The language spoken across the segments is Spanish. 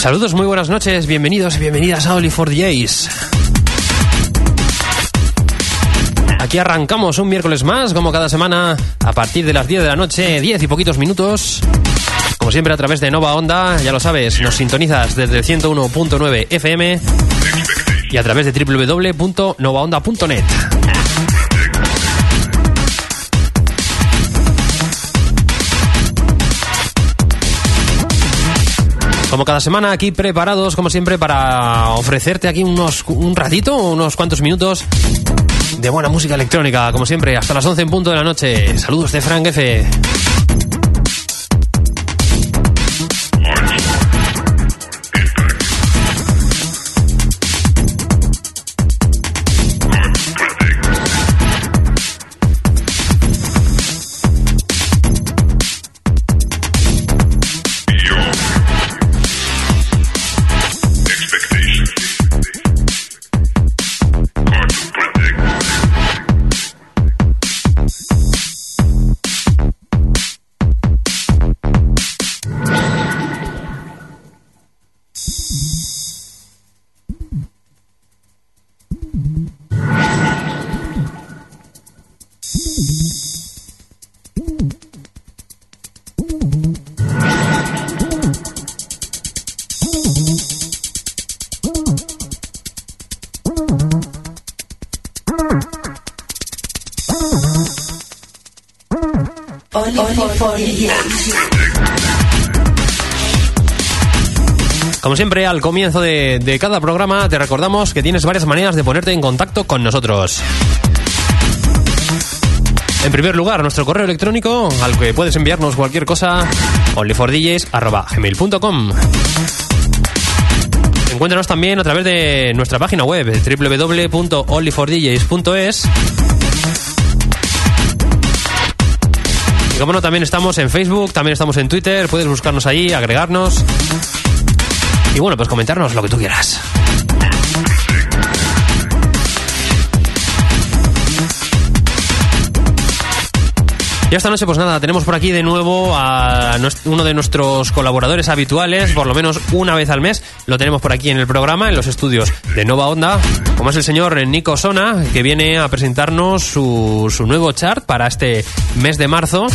Saludos, muy buenas noches, bienvenidos y bienvenidas a Oli for DJs. Aquí arrancamos un miércoles más, como cada semana, a partir de las 10 de la noche, 10 y poquitos minutos. Como siempre, a través de Nova Onda, ya lo sabes, nos sintonizas desde el 101.9 FM y a través de www.novaonda.net. Como cada semana aquí preparados, como siempre, para ofrecerte aquí unos, un ratito, unos cuantos minutos de buena música electrónica, como siempre, hasta las 11 en punto de la noche. Saludos de Frank F. Como siempre, al comienzo de, cada programa te recordamos que tienes varias maneras de ponerte en contacto con nosotros. En primer lugar, nuestro correo electrónico al que puedes enviarnos cualquier cosa, onlyfordjs.gmail.com Encuéntranos también a través de nuestra página web www.onlyfordjs.es Y como no, también estamos en Facebook, también estamos en Twitter, puedes buscarnos ahí, agregarnos y bueno, pues comentarnos lo que tú quieras. Y esta noche, pues nada, tenemos por aquí de nuevo a uno de nuestros colaboradores habituales, por lo menos una vez al mes. Lo tenemos por aquí en el programa, en los estudios de Nova Onda, como es el señor Nico Sona, que viene a presentarnos su, su nuevo chart para este mes de marzo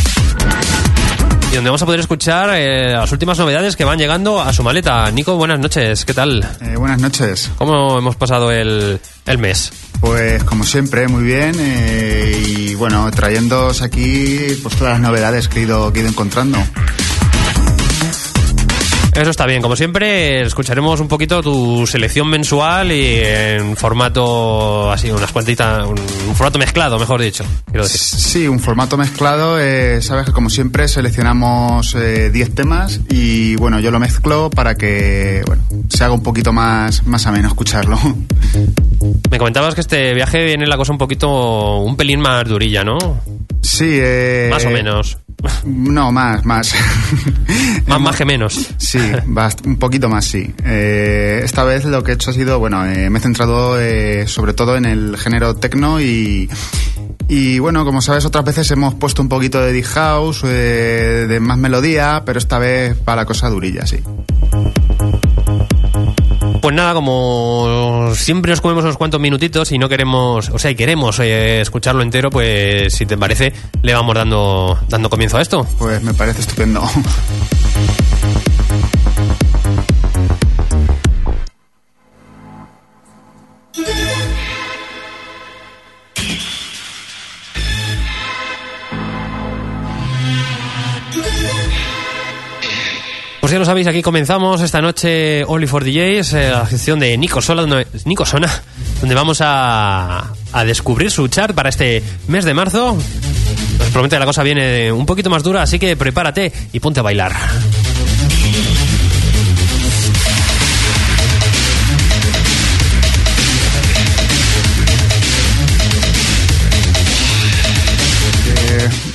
y donde vamos a poder escuchar eh, las últimas novedades que van llegando a su maleta. Nico, buenas noches, ¿qué tal? Eh, buenas noches. ¿Cómo hemos pasado el, el mes? Pues como siempre, muy bien eh, y bueno, trayéndoos aquí pues todas las novedades que he ido, que he ido encontrando. Eso está bien. Como siempre, escucharemos un poquito tu selección mensual y en formato así, unas cuantitas, un, formato mezclado, mejor dicho. Quiero decir. Sí, un formato mezclado. Eh, sabes que como siempre seleccionamos 10 eh, temas y bueno, yo lo mezclo para que bueno, se haga un poquito más, más ameno escucharlo. Me comentabas que este viaje viene la cosa un poquito, un pelín más durilla, ¿no? Sí, eh, más o menos. No, más, más. más, más que menos. Sí, un poquito más, sí. Eh, esta vez lo que he hecho ha sido, bueno, eh, me he centrado eh, sobre todo en el género techno y, y bueno, como sabes, otras veces hemos puesto un poquito de deep house, de más melodía, pero esta vez para la cosa durilla, sí. Pues nada, como siempre nos comemos unos cuantos minutitos y no queremos, o sea, y queremos eh, escucharlo entero, pues si te parece, le vamos dando, dando comienzo a esto. Pues me parece estupendo. Pues ya lo sabéis, aquí comenzamos esta noche Only for DJs, eh, la sección de Nico, Sola, donde, Nico Sona, donde vamos a, a descubrir su chart para este mes de marzo. Os prometo que la cosa viene un poquito más dura, así que prepárate y ponte a bailar.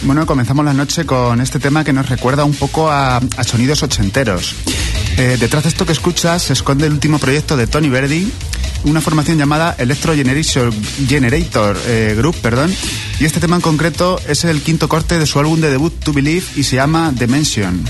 Bueno, comenzamos la noche con este tema que nos recuerda un poco a, sonidos ochenteros. Eh, detrás de esto que escuchas se esconde el último proyecto de Tony Verdi, una formación llamada Electro Generator eh, Group, perdón, y este tema en concreto es el quinto corte de su álbum de debut To Believe y se llama Dimension.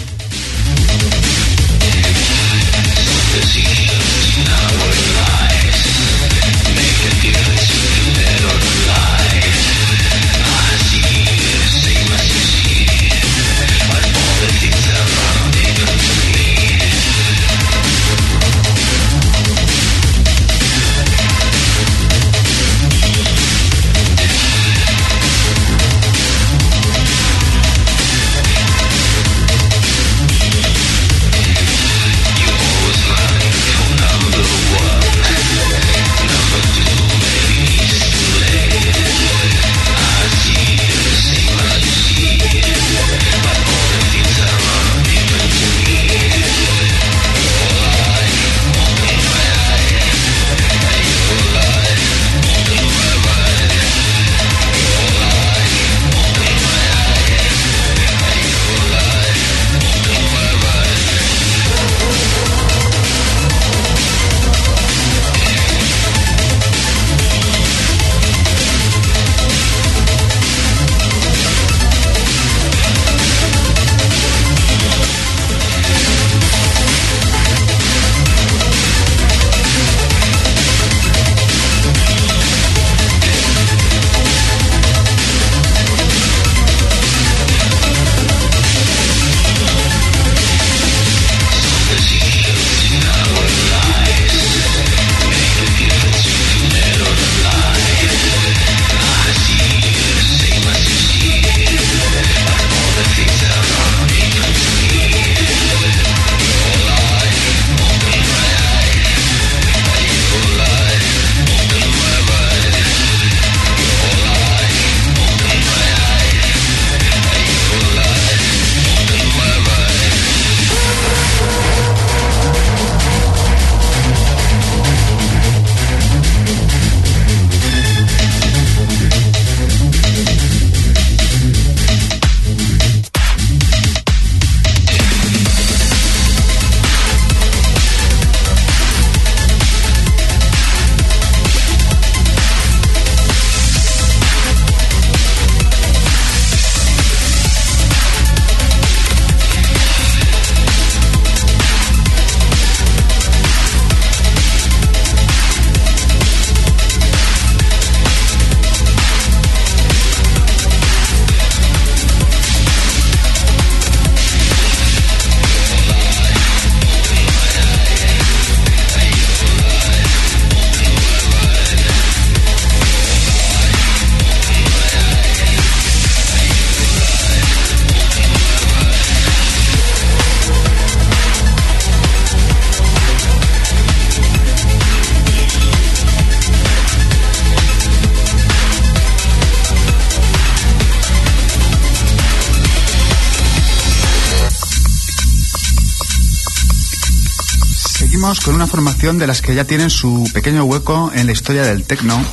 con una formación de las que ya tienen su pequeño hueco en la historia del techno.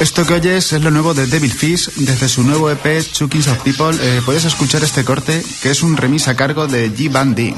Esto que oyes es lo nuevo de Devil Fish desde su nuevo EP Chukings of People. Eh, puedes escuchar este corte que es un remix a cargo de G Bandy.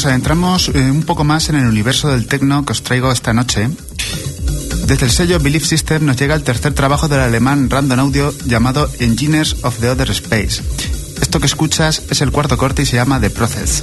Nos adentramos eh, un poco más en el universo del techno que os traigo esta noche. Desde el sello Belief System nos llega el tercer trabajo del alemán Random Audio llamado Engineers of the Other Space. Esto que escuchas es el cuarto corte y se llama The Process.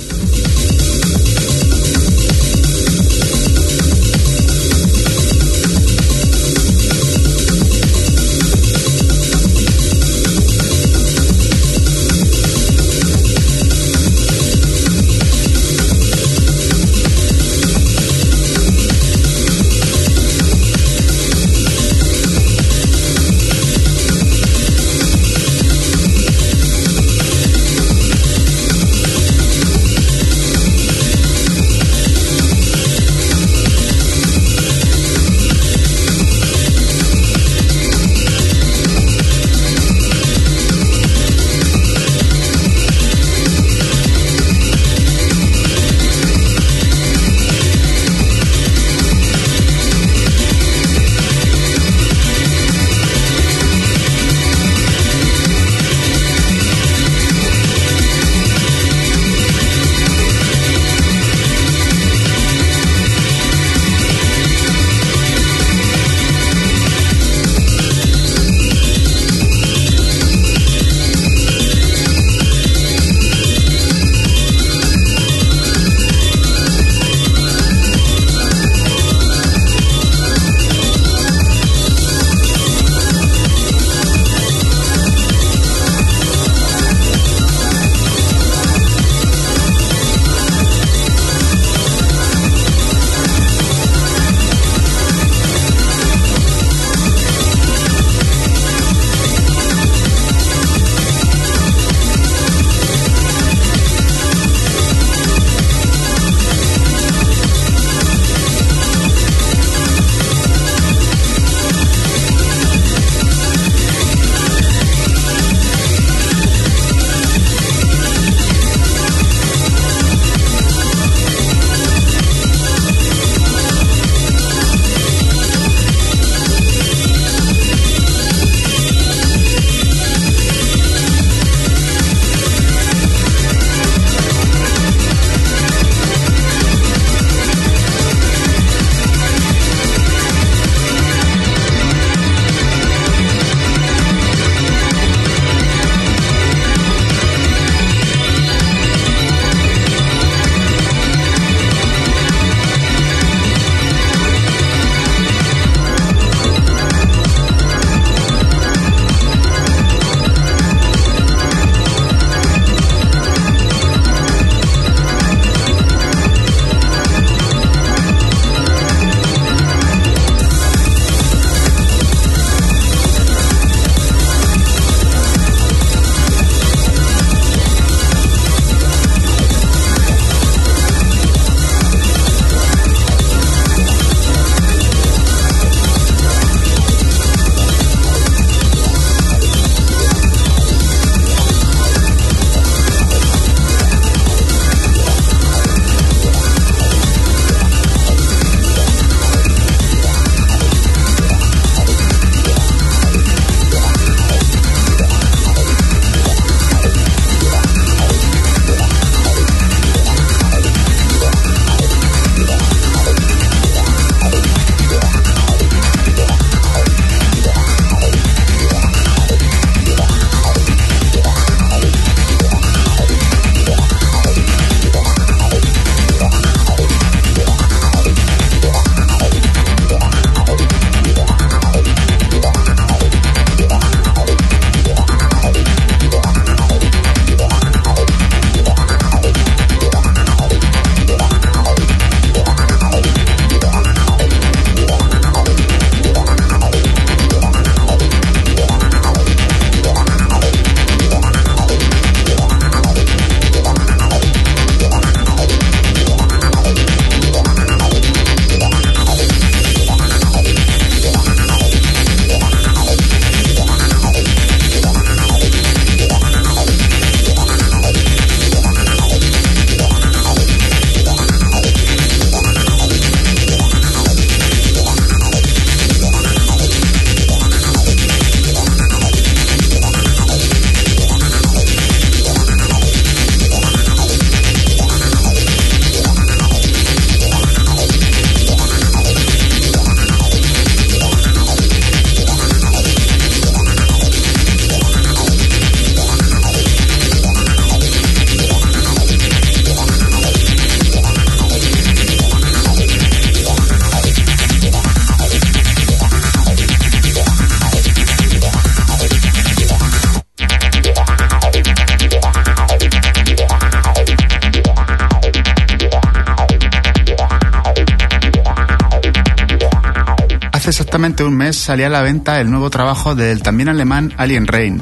Salía a la venta el nuevo trabajo del también alemán Alien Rain.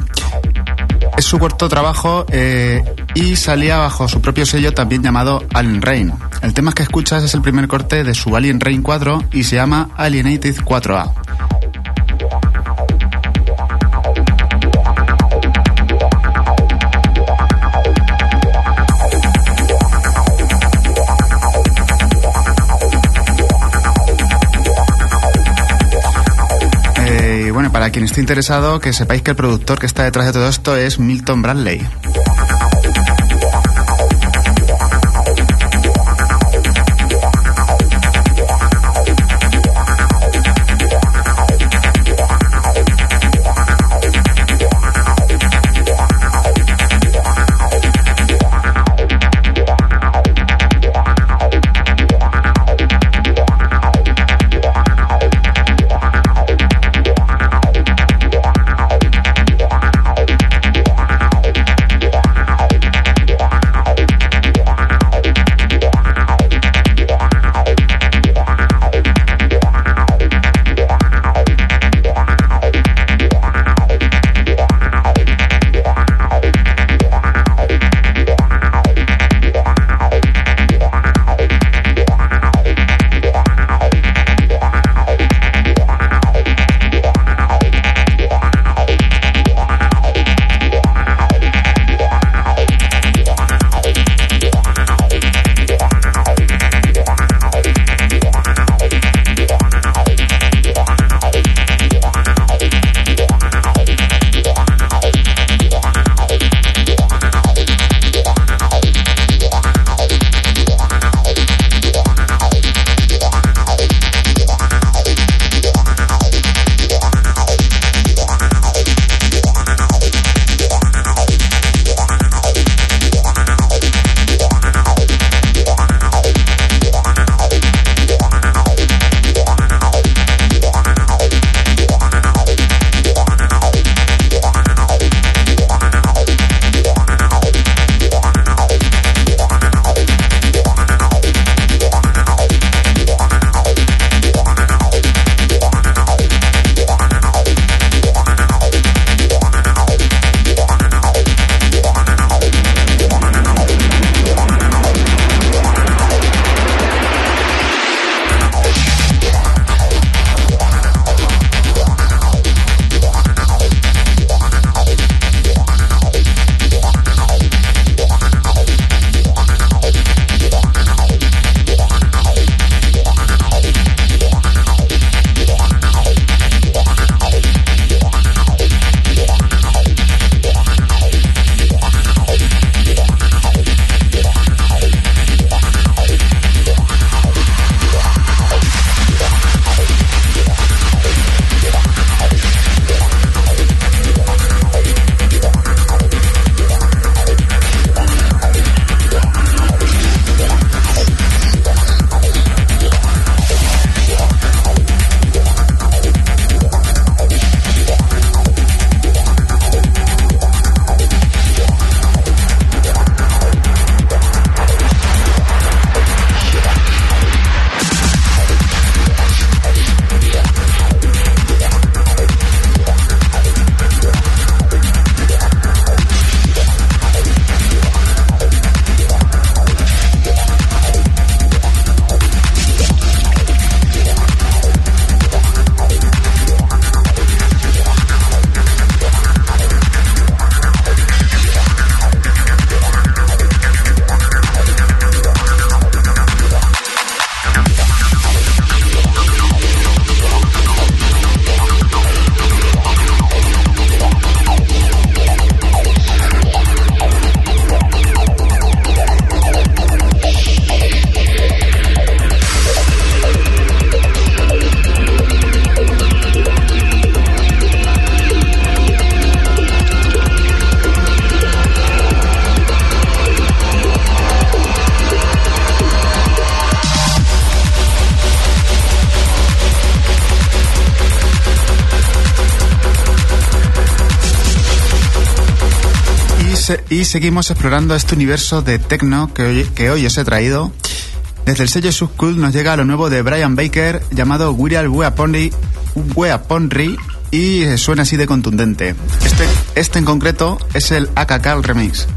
Es su cuarto trabajo eh, y salía bajo su propio sello también llamado Alien Rain. El tema que escuchas es el primer corte de su Alien Rain 4 y se llama Alienated 4A. Para quien esté interesado, que sepáis que el productor que está detrás de todo esto es Milton Bradley. Y seguimos explorando este universo de techno que hoy, que hoy os he traído. Desde el sello Subcool nos llega lo nuevo de Brian Baker llamado Wirial Weaponry y suena así de contundente. Este, este en concreto es el AKK Remix.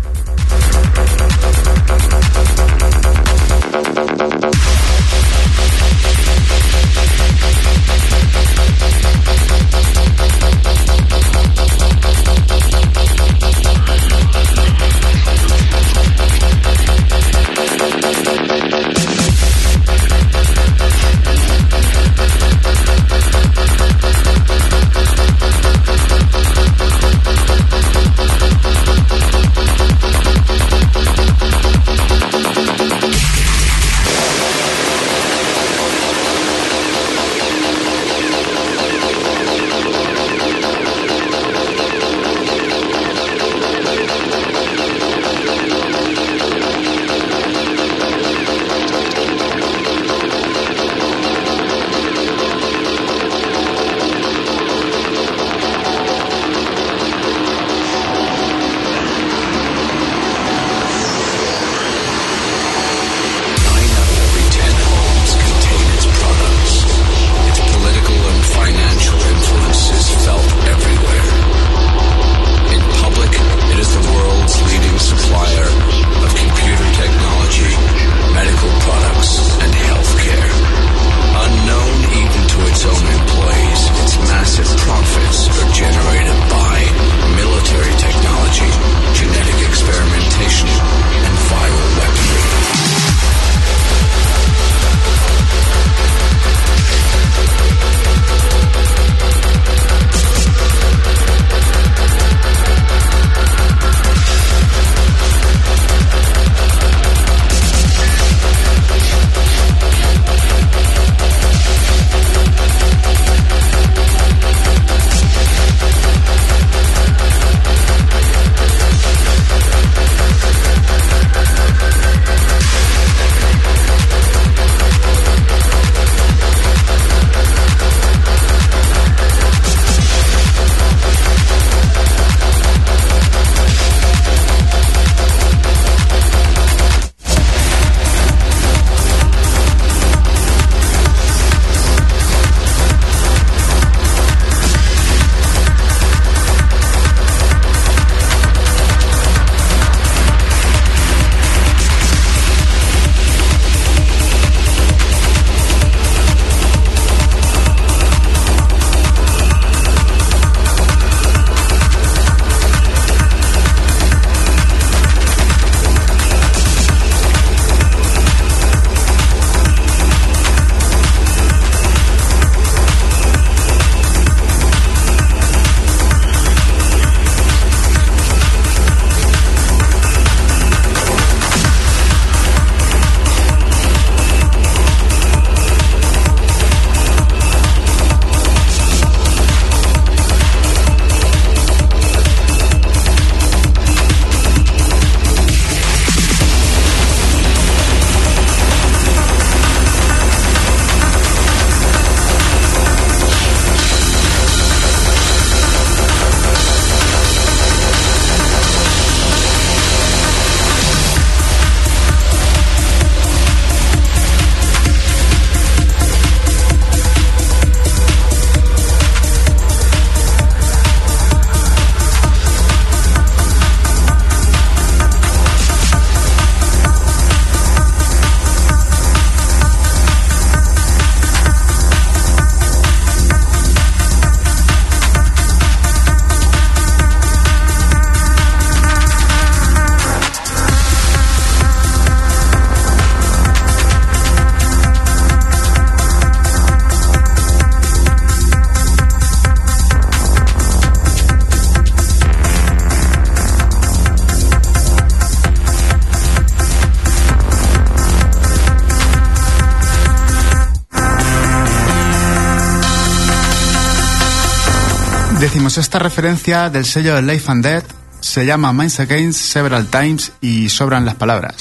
Decimos esta referencia del sello de Life and Death se llama Minds Against Several Times y sobran las palabras.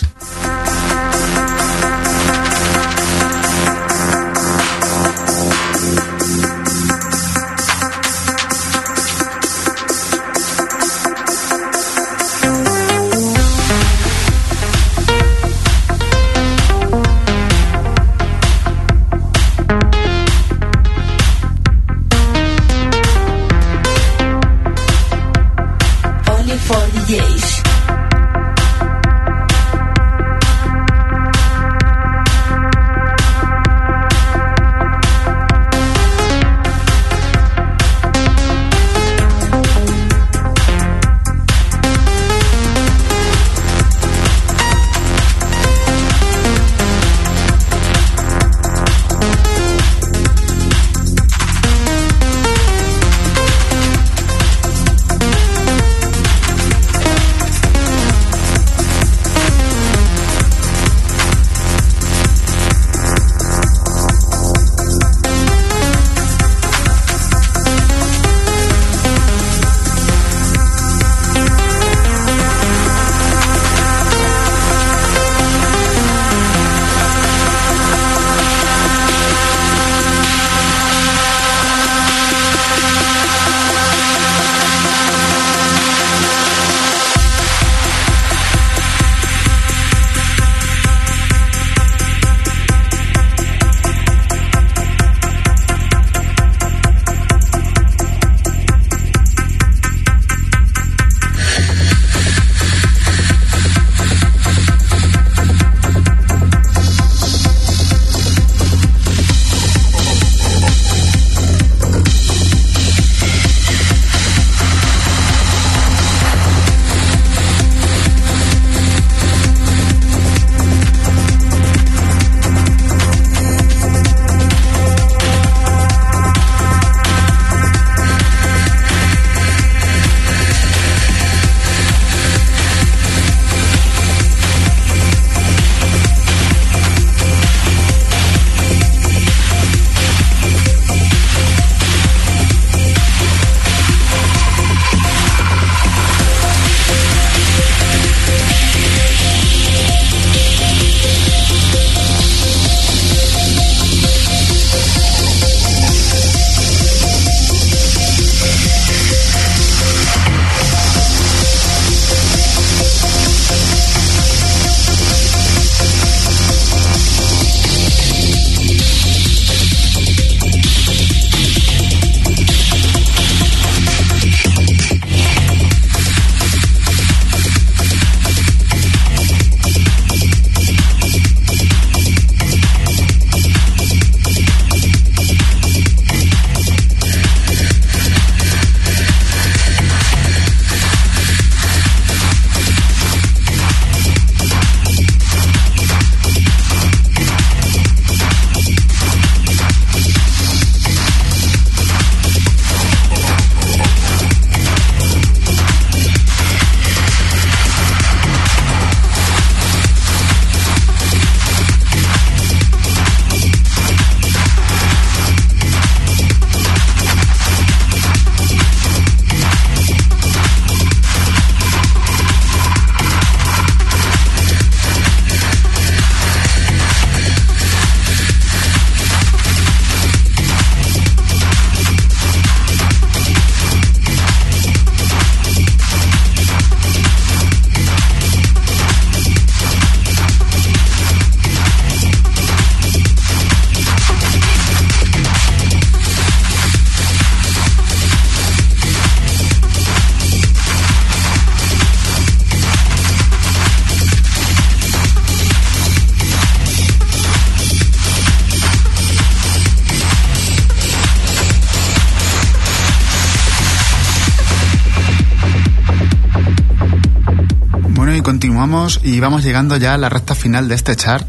y vamos llegando ya a la recta final de este chart.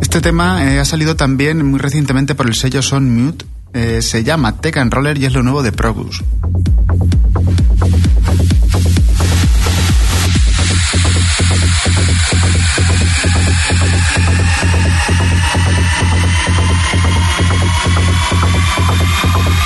Este tema eh, ha salido también muy recientemente por el sello Son Mute. Eh, se llama Tech and Roller y es lo nuevo de Probus.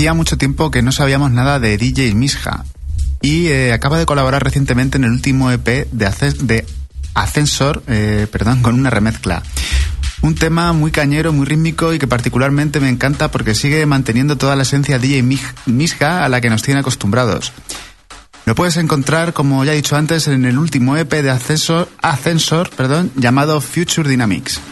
hacía mucho tiempo que no sabíamos nada de DJ Misha y eh, acaba de colaborar recientemente en el último EP de, Ascensor, eh, perdón, con una remezcla. Un tema muy cañero, muy rítmico y que particularmente me encanta porque sigue manteniendo toda la esencia DJ Misha a la que nos tiene acostumbrados. Lo puedes encontrar, como ya he dicho antes, en el último EP de Ascensor, Ascensor perdón, llamado Future Dynamics.